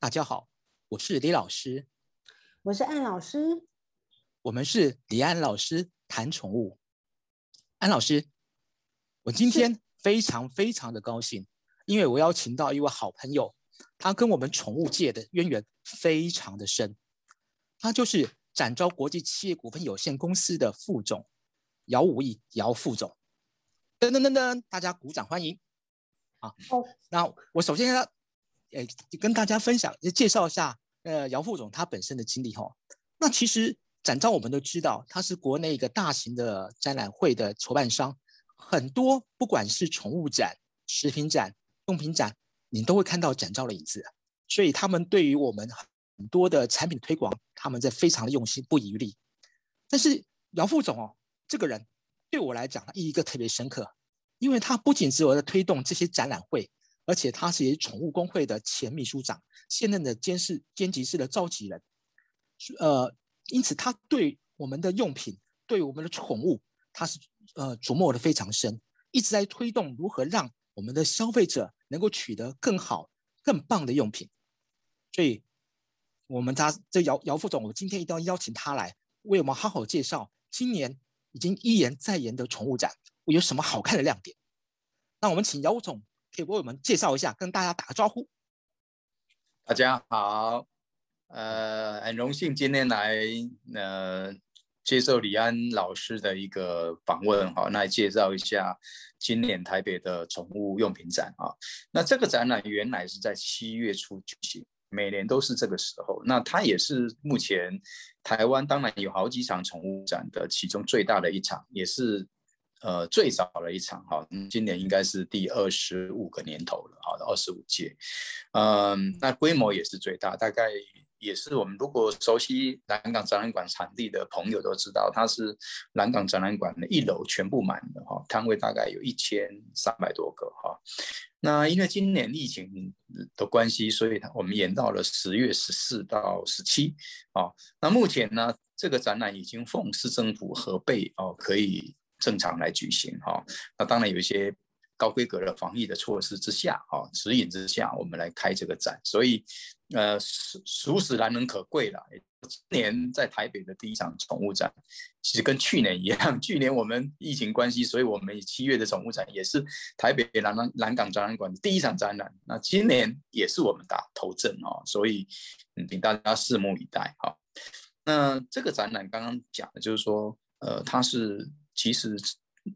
大家好，我是李老师，我是安老师，我们是李安老师谈宠物。安老师，我今天非常非常的高兴，因为我邀请到一位好朋友，他跟我们宠物界的渊源非常的深，他就是展昭国际企业股份有限公司的副总姚武义姚副总。噔噔噔噔，大家鼓掌欢迎。啊，那我首先要，呃，跟大家分享，介绍一下，呃，姚副总他本身的经历哈。那其实展昭我们都知道，他是国内一个大型的展览会的筹办商，很多不管是宠物展、食品展、用品展，你都会看到展昭的影子。所以他们对于我们很多的产品推广，他们在非常的用心，不遗余力。但是姚副总哦，这个人对我来讲意义个特别深刻。因为他不仅是我在推动这些展览会，而且他是也宠物工会的前秘书长，现任的监事监级室的召集人，呃，因此他对我们的用品，对我们的宠物，他是呃琢磨的非常深，一直在推动如何让我们的消费者能够取得更好、更棒的用品。所以，我们他这姚姚副总，我今天一定要邀请他来为我们好好介绍今年已经一言再言的宠物展。我有什么好看的亮点？那我们请姚总可以为我们介绍一下，跟大家打个招呼。大家好，呃，很荣幸今天来呃接受李安老师的一个访问哈，那介绍一下今年台北的宠物用品展啊。那这个展览原来是在七月初举行，每年都是这个时候。那它也是目前台湾当然有好几场宠物展的其中最大的一场，也是。呃，最早的一场哈，今年应该是第二十五个年头了，好二十五届，嗯，那规模也是最大，大概也是我们如果熟悉南港展览馆场地的朋友都知道，它是南港展览馆的一楼全部满的哈，摊位大概有一千三百多个哈。那因为今年疫情的关系，所以我们延到了十月十四到十七，啊，那目前呢，这个展览已经奉市政府核备哦，可以。正常来举行哈，那当然有一些高规格的防疫的措施之下，哈指引之下，我们来开这个展，所以呃，属属实难能可贵了。今年在台北的第一场宠物展，其实跟去年一样，去年我们疫情关系，所以我们七月的宠物展也是台北南南南港展览馆的第一场展览。那今年也是我们打头阵哦，所以嗯，请大家拭目以待哈。那这个展览刚刚讲的就是说，呃，它是。其实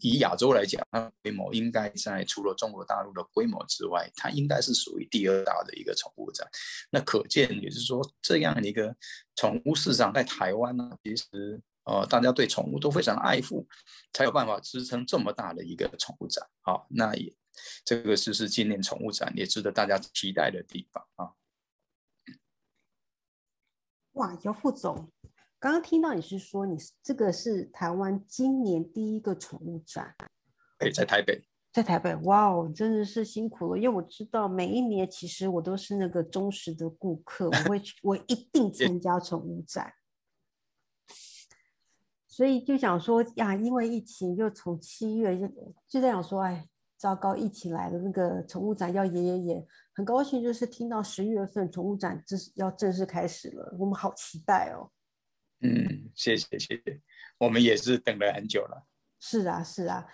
以亚洲来讲，它规模应该在除了中国大陆的规模之外，它应该是属于第二大的一个宠物展。那可见，也就是说，这样的一个宠物市场在台湾呢，其实呃，大家对宠物都非常爱护，才有办法支撑这么大的一个宠物展。好，那也这个是是今年宠物展也值得大家期待的地方啊。哇，姚副总。刚刚听到你是说，你这个是台湾今年第一个宠物展，哎，在台北，在台北，哇哦，真的是辛苦了。因为我知道每一年其实我都是那个忠实的顾客，我会我一定 参加宠物展，所以就想说呀，因为疫情，就从七月就就在想说，哎，糟糕，疫情来了，那个宠物展要延延延，很高兴就是听到十一月份宠物展正要正式开始了，我们好期待哦。嗯，谢谢谢谢，我们也是等了很久了。是啊是啊，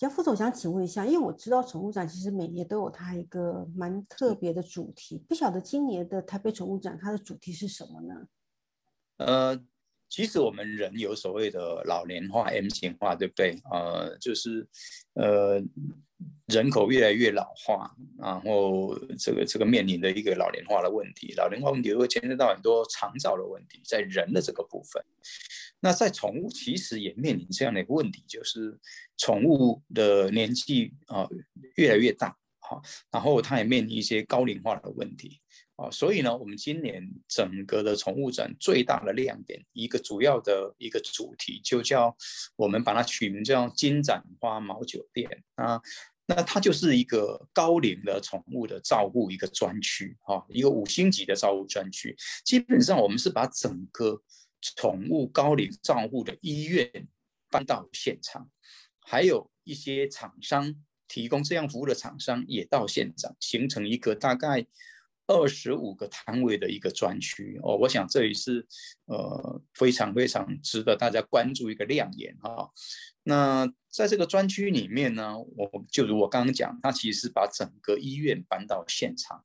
杨副总想请问一下，因为我知道宠物展其实每年都有它一个蛮特别的主题，不晓得今年的台北宠物展它的主题是什么呢？呃。其实我们人有所谓的老年化、M 型化，对不对？呃，就是，呃，人口越来越老化，然后这个这个面临的一个老年化的问题，老年化问题会牵涉到很多肠照的问题，在人的这个部分。那在宠物其实也面临这样的一个问题，就是宠物的年纪啊越来越大，好，然后它也面临一些高龄化的问题。啊，所以呢，我们今年整个的宠物展最大的亮点，一个主要的一个主题，就叫我们把它取名叫“金盏花毛酒店”啊。那它就是一个高龄的宠物的照顾一个专区，哈，一个五星级的照顾专区。基本上，我们是把整个宠物高龄照顾的医院搬到现场，还有一些厂商提供这样服务的厂商也到现场，形成一个大概。二十五个摊位的一个专区哦，我想这也是呃非常非常值得大家关注一个亮眼啊。那在这个专区里面呢，我就如我刚刚讲，它其实把整个医院搬到现场，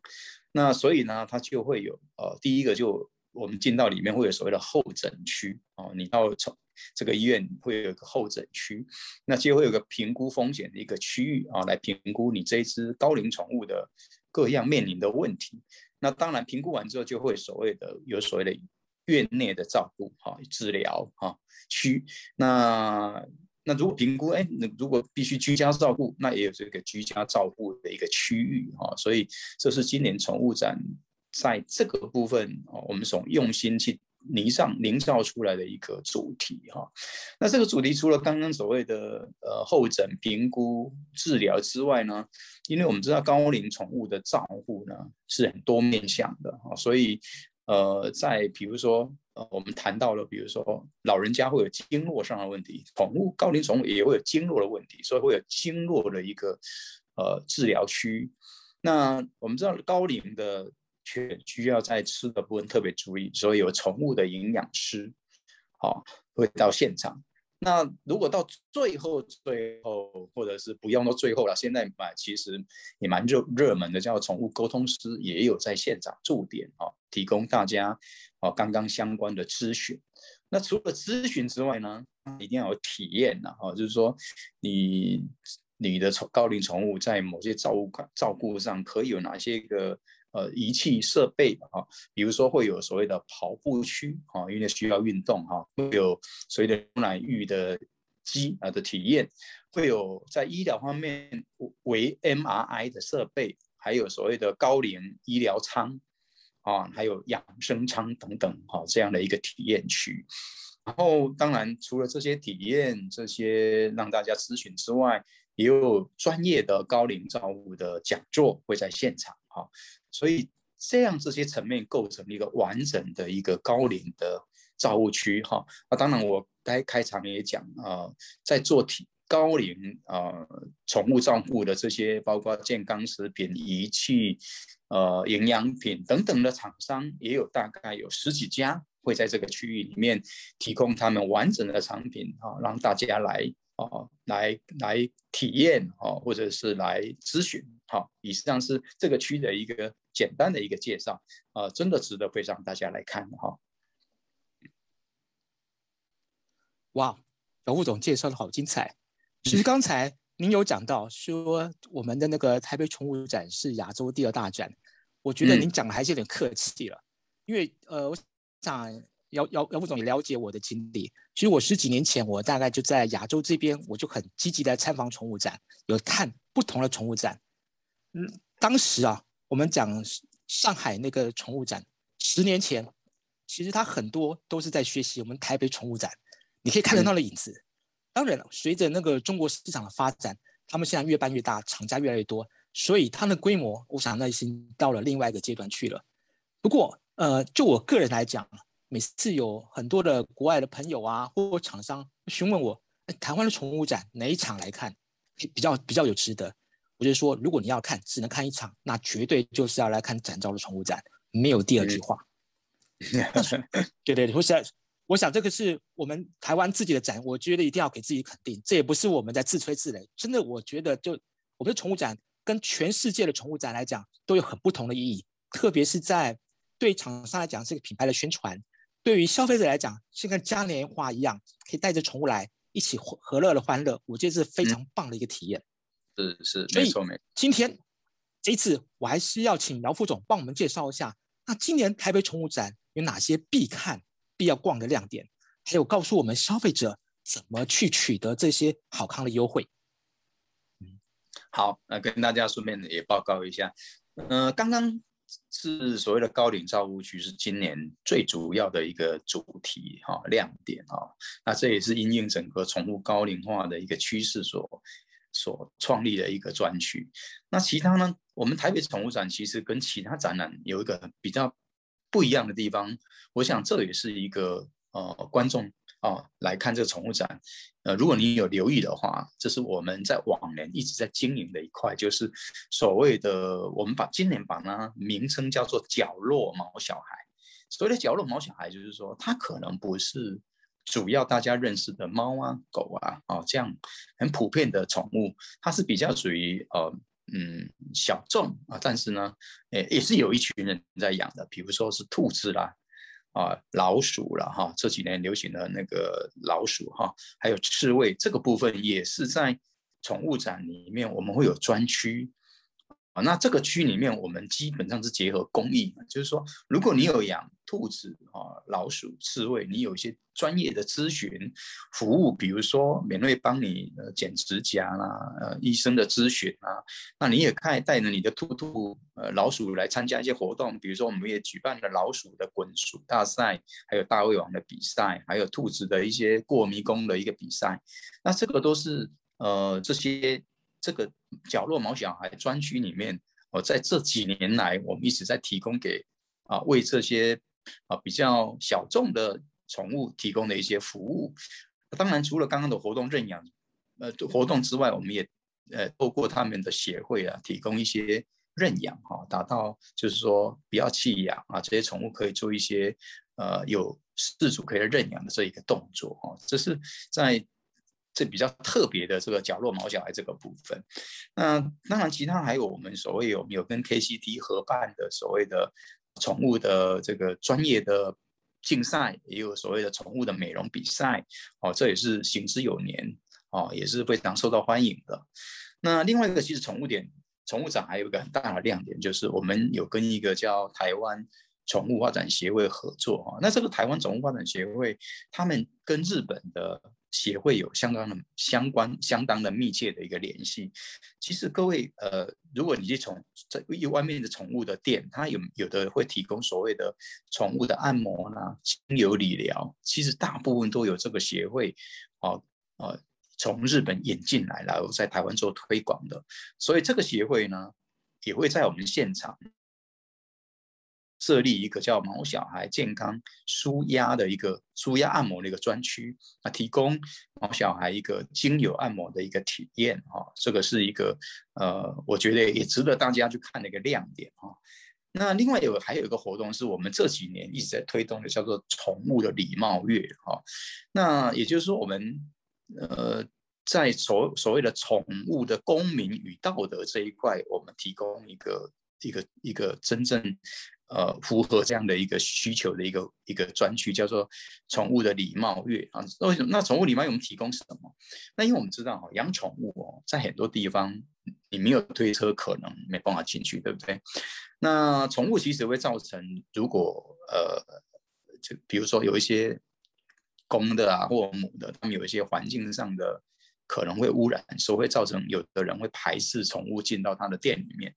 那所以呢，它就会有呃，第一个就我们进到里面会有所谓的候诊区哦，你到从这个医院会有一个候诊区，那就会有个评估风险的一个区域啊，来评估你这一只高龄宠物的各样面临的问题。那当然评估完之后，就会所谓的有所谓的院内的照顾哈、治疗哈区那。那如果评估，哎，那如果必须居家照顾，那也有这个居家照顾的一个区域哈，所以这是今年宠物展在这个部分哦，我们从用心去泥上凝造出来的一个主题哈。那这个主题除了刚刚所谓的呃候诊评估治疗之外呢，因为我们知道高龄宠物的照顾呢是很多面向的啊，所以呃，在比如说。呃，我们谈到了，比如说老人家会有经络上的问题，宠物高龄宠物也会有经络的问题，所以会有经络的一个呃治疗区。那我们知道高龄的犬需要在吃的部分特别注意，所以有宠物的营养师，好会到现场。那如果到最后最后，或者是不用到最后了，现在买其实也蛮热热门的，叫宠物沟通师也有在现场驻点啊，提供大家啊刚刚相关的咨询。那除了咨询之外呢，一定要有体验呐，哦，就是说你你的宠高龄宠物在某些照顾照顾上可以有哪些个。呃，仪器设备哈，比如说会有所谓的跑步区哈，因为需要运动哈，会有所谓的牛奶浴的机啊的体验，会有在医疗方面为 MRI 的设备，还有所谓的高龄医疗舱啊，还有养生舱等等哈，这样的一个体验区。然后当然除了这些体验、这些让大家咨询之外，也有专业的高龄照护的讲座会在现场哈。所以这样这些层面构成一个完整的一个高龄的照护区哈。那当然我该开场也讲啊，在做体高龄啊宠物照顾的这些，包括健康食品、仪器、呃营养品等等的厂商，也有大概有十几家会在这个区域里面提供他们完整的产品啊，让大家来。哦，来来体验哦，或者是来咨询，好，以上是这个区的一个简单的一个介绍，啊，真的值得非常大家来看哈。哇，小副总介绍的好精彩。其实刚才您有讲到说我们的那个台北宠物展是亚洲第二大展，我觉得您讲的还是有点客气了，因为呃，我想。姚姚姚副总也了解我的经历。其实我十几年前，我大概就在亚洲这边，我就很积极的参访宠物展，有看不同的宠物展。嗯，当时啊，我们讲上海那个宠物展，十年前，其实它很多都是在学习我们台北宠物展，你可以看得到的影子。当然了，随着那个中国市场的发展，他们现在越办越大，厂家越来越多，所以它的规模，我想那已经到了另外一个阶段去了。不过，呃，就我个人来讲，每次有很多的国外的朋友啊，或厂商询问我，台湾的宠物展哪一场来看比较比较有值得？我就说，如果你要看，只能看一场，那绝对就是要来看展昭的宠物展，没有第二句话。对对，我想，我想这个是我们台湾自己的展，我觉得一定要给自己肯定，这也不是我们在自吹自擂，真的，我觉得就我们的宠物展跟全世界的宠物展来讲，都有很不同的意义，特别是在对厂商来讲，这个品牌的宣传。对于消费者来讲，是跟嘉年华一样，可以带着宠物来一起和和乐的欢乐，我觉得是非常棒的一个体验。是是，没错没错。今天这一次，我还是要请姚副总帮我们介绍一下，那今年台北宠物展有哪些必看、必要逛的亮点，还有告诉我们消费者怎么去取得这些好康的优惠。嗯，好，那跟大家顺便也报告一下，嗯，刚刚。是所谓的高龄照顾区，是今年最主要的一个主题哈亮点哈。那这也是因应整个宠物高龄化的一个趋势所所创立的一个专区。那其他呢？我们台北宠物展其实跟其他展览有一个比较不一样的地方，我想这也是一个呃观众哦来看这个宠物展。呃，如果你有留意的话，这是我们在往年一直在经营的一块，就是所谓的我们把今年把它名称叫做角落毛小孩。所谓的角落毛小孩，就是说它可能不是主要大家认识的猫啊、狗啊啊这样很普遍的宠物，它是比较属于呃嗯小众啊，但是呢，诶也是有一群人在养的，比如说是兔子啦。啊，老鼠了哈，这几年流行的那个老鼠哈，还有刺猬这个部分也是在宠物展里面，我们会有专区。啊，那这个区里面，我们基本上是结合公益，就是说，如果你有养兔子、啊老鼠、刺猬，你有一些专业的咨询服务，比如说免费帮你呃剪指甲啦，呃医生的咨询啊，那你也可以带着你的兔兔、呃老鼠来参加一些活动，比如说我们也举办了老鼠的滚鼠大赛，还有大胃王的比赛，还有兔子的一些过迷宫的一个比赛，那这个都是呃这些。这个角落毛小孩专区里面，我在这几年来，我们一直在提供给啊，为这些啊比较小众的宠物提供的一些服务。当然，除了刚刚的活动认养呃活动之外，我们也呃透过他们的协会啊，提供一些认养哈，达到就是说不要弃养啊，这些宠物可以做一些呃有饲主可以认养的这一个动作哈，这是在。这比较特别的这个角落毛小孩这个部分，那当然其他还有我们所谓有有跟 KCT 合办的所谓的宠物的这个专业的竞赛，也有所谓的宠物的美容比赛，哦，这也是行之有年，哦，也是非常受到欢迎的。那另外一个其实宠物点宠物展还有一个很大的亮点，就是我们有跟一个叫台湾宠物发展协会合作，哈，那这个台湾宠物发展协会他们跟日本的。协会有相当的相关、相当的密切的一个联系。其实各位，呃，如果你去宠在外面的宠物的店，它有有的会提供所谓的宠物的按摩啦、精油理疗，其实大部分都有这个协会，哦，呃，从日本引进来，然后在台湾做推广的。所以这个协会呢，也会在我们现场。设立一个叫“毛小孩健康舒压”的一个舒压按摩的一个专区啊，提供毛小孩一个精油按摩的一个体验哈，这个是一个呃，我觉得也值得大家去看的一个亮点哈。那另外有还有一个活动是我们这几年一直在推动的，叫做宠物的礼貌月哈。那也就是说，我们呃在所所谓的宠物的公民与道德这一块，我们提供一个一个一个真正。呃，符合这样的一个需求的一个一个专区，叫做宠物的礼貌月啊。那为什么？那宠物礼貌月我们提供什么？那因为我们知道哈，养宠物哦，在很多地方你没有推车，可能没办法进去，对不对？那宠物其实会造成，如果呃，就比如说有一些公的啊或母的，他们有一些环境上的可能会污染，所以会造成有的人会排斥宠物进到他的店里面。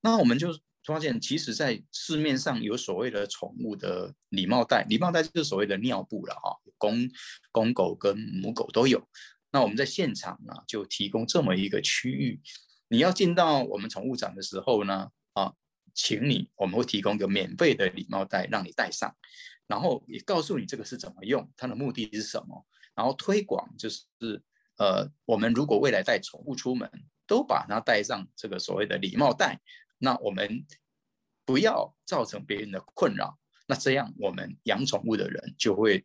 那我们就。发现其实，在市面上有所谓的宠物的礼貌袋，礼貌袋就是所谓的尿布了哈，公公狗跟母狗都有。那我们在现场呢，就提供这么一个区域，你要进到我们宠物展的时候呢，啊，请你我们会提供一个免费的礼貌袋让你带上，然后也告诉你这个是怎么用，它的目的是什么，然后推广就是呃，我们如果未来带宠物出门，都把它带上这个所谓的礼貌袋。那我们不要造成别人的困扰，那这样我们养宠物的人就会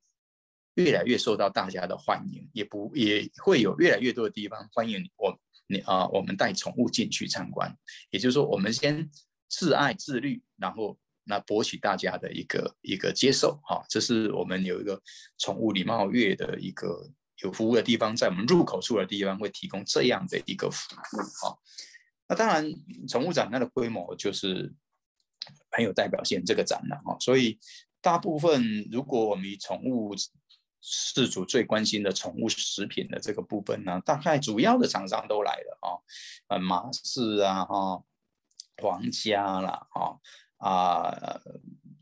越来越受到大家的欢迎，也不也会有越来越多的地方欢迎我你啊，我们带宠物进去参观。也就是说，我们先自爱自律，然后那博取大家的一个一个接受哈。这是我们有一个宠物礼貌月的一个有服务的地方，在我们入口处的地方会提供这样的一个服务哈。那当然，宠物展它的规模就是很有代表性，这个展览哈，所以大部分如果我们以宠物饲主最关心的宠物食品的这个部分呢，大概主要的厂商都来了啊，呃，马氏啊，哈，皇家啦，哈，啊，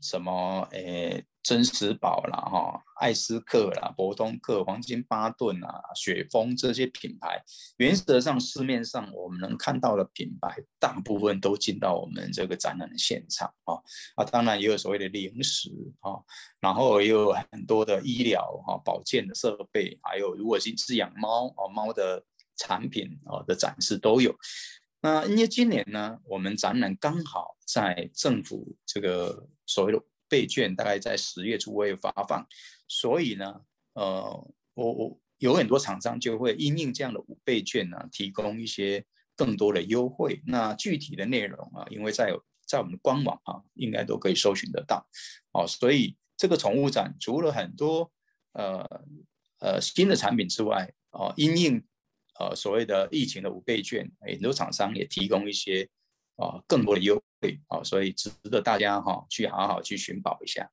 什么，诶，真实宝啦，哈，艾斯克啦、博东克、黄金巴顿啊、雪峰这些品牌，原则上市面上我们能看到的品牌，大部分都进到我们这个展览的现场啊啊，当然也有所谓的零食啊，然后也有很多的医疗哈、保健的设备，还有如果是饲养猫哦猫的产品哦的展示都有。那因为今年呢，我们展览刚好在政府这个所谓的备券，大概在十月初会发放，所以呢，呃，我我有很多厂商就会因应这样的五倍券呢，提供一些更多的优惠。那具体的内容啊，因为在在我们的官网啊，应该都可以搜寻得到。哦，所以这个宠物展除了很多呃呃新的产品之外，哦，因应。呃，所谓的疫情的五倍券，很多厂商也提供一些啊更多的优惠啊，所以值得大家哈去好好去寻宝一下。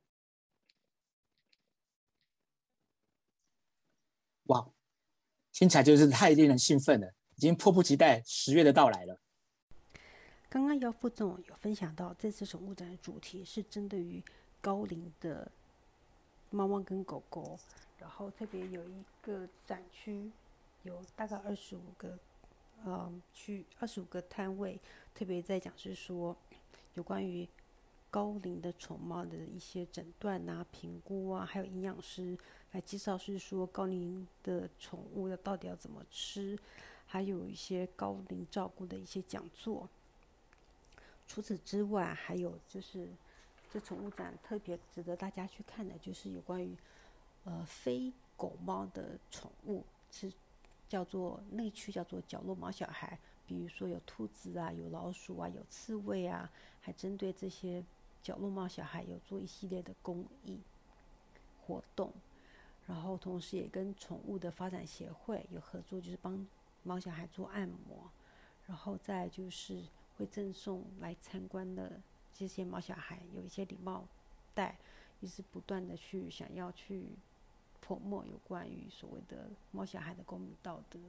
哇，听起来就是太令人兴奋了，已经迫不及待十月的到来了。刚刚姚副总有分享到，这次宠物展的主题是针对于高龄的猫猫跟狗狗，然后特别有一个展区。有大概二十五个，嗯，去二十五个摊位，特别在讲是说，有关于高龄的宠猫的一些诊断啊、评估啊，还有营养师来介绍是说高龄的宠物要到底要怎么吃，还有一些高龄照顾的一些讲座。除此之外，还有就是这宠物展特别值得大家去看的，就是有关于呃非狗猫的宠物是。叫做内区，叫做角落毛小孩，比如说有兔子啊，有老鼠啊，有刺猬啊，还针对这些角落猫小孩有做一系列的公益活动，然后同时也跟宠物的发展协会有合作，就是帮猫小孩做按摩，然后再就是会赠送来参观的这些猫小孩有一些礼貌袋，一直不断的去想要去。泼墨有关于所谓的猫小孩的公民道德，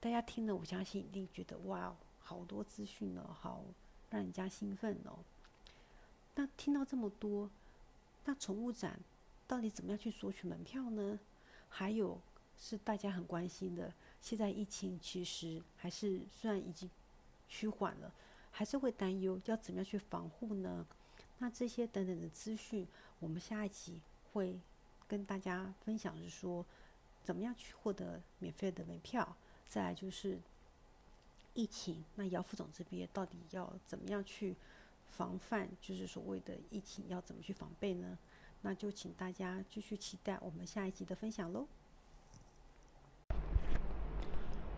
大家听了，我相信一定觉得哇，好多资讯哦，好让人家兴奋哦。那听到这么多，那宠物展到底怎么样去索取门票呢？还有是大家很关心的，现在疫情其实还是虽然已经趋缓了，还是会担忧要怎么样去防护呢？那这些等等的资讯，我们下一集会。跟大家分享是说，怎么样去获得免费的门票？再来就是疫情，那姚副总这边到底要怎么样去防范？就是所谓的疫情要怎么去防备呢？那就请大家继续期待我们下一集的分享喽。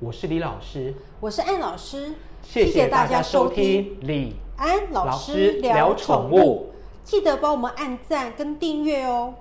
我是李老师，我是安老师，谢谢大家收听李安老师聊宠物，记得帮我们按赞跟订阅哦。